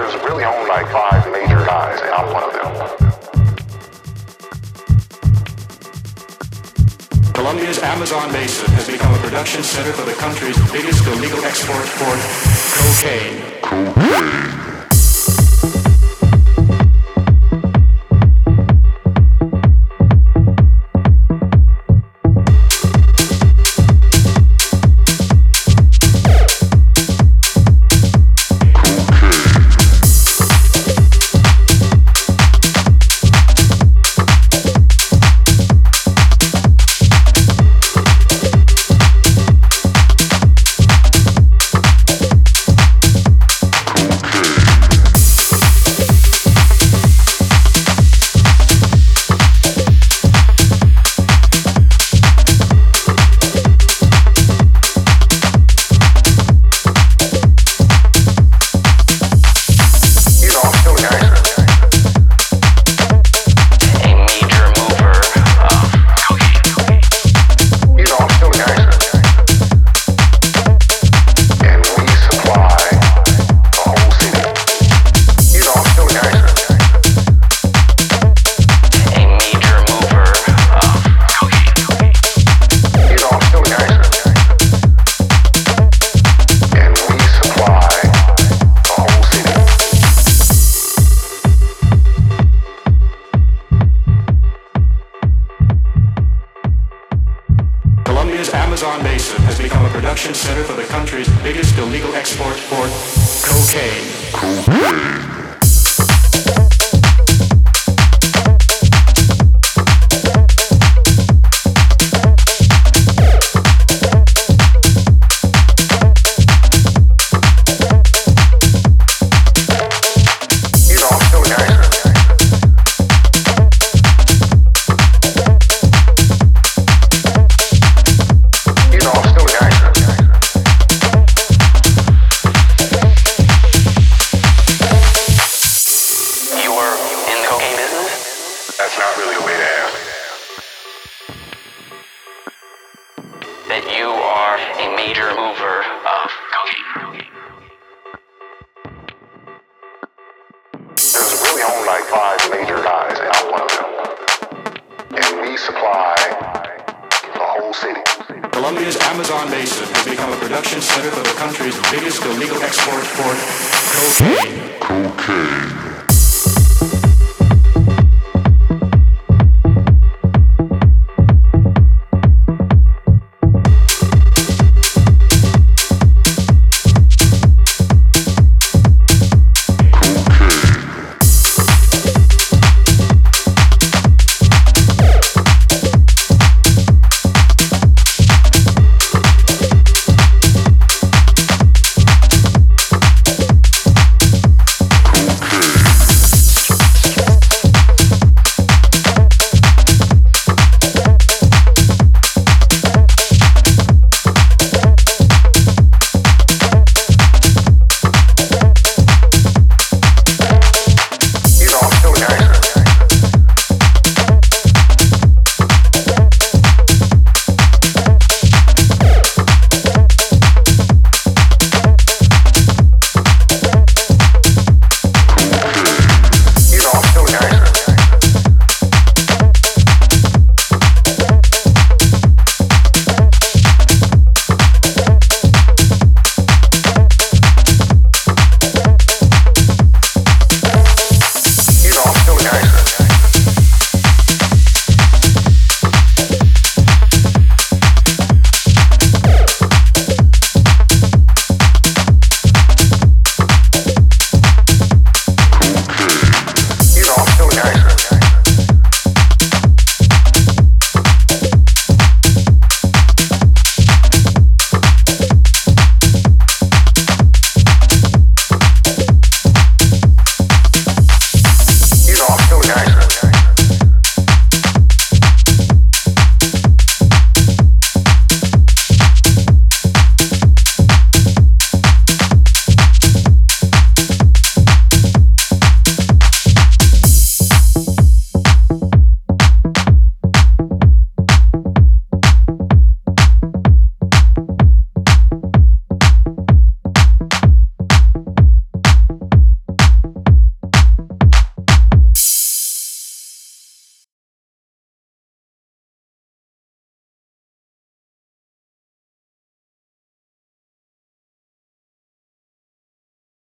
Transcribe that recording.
There's really only like five major guys, and I'm one of them. Colombia's Amazon Basin has become a production center for the country's biggest illegal export for cocaine. Cocaine. Biggest export for cocaine. You That you are a major mover of cocaine. There's really only like five major guys, and I'm one of them. And we supply the whole city. Colombia's Amazon basin has become a production center for the country's biggest illegal export for cocaine. Cocaine.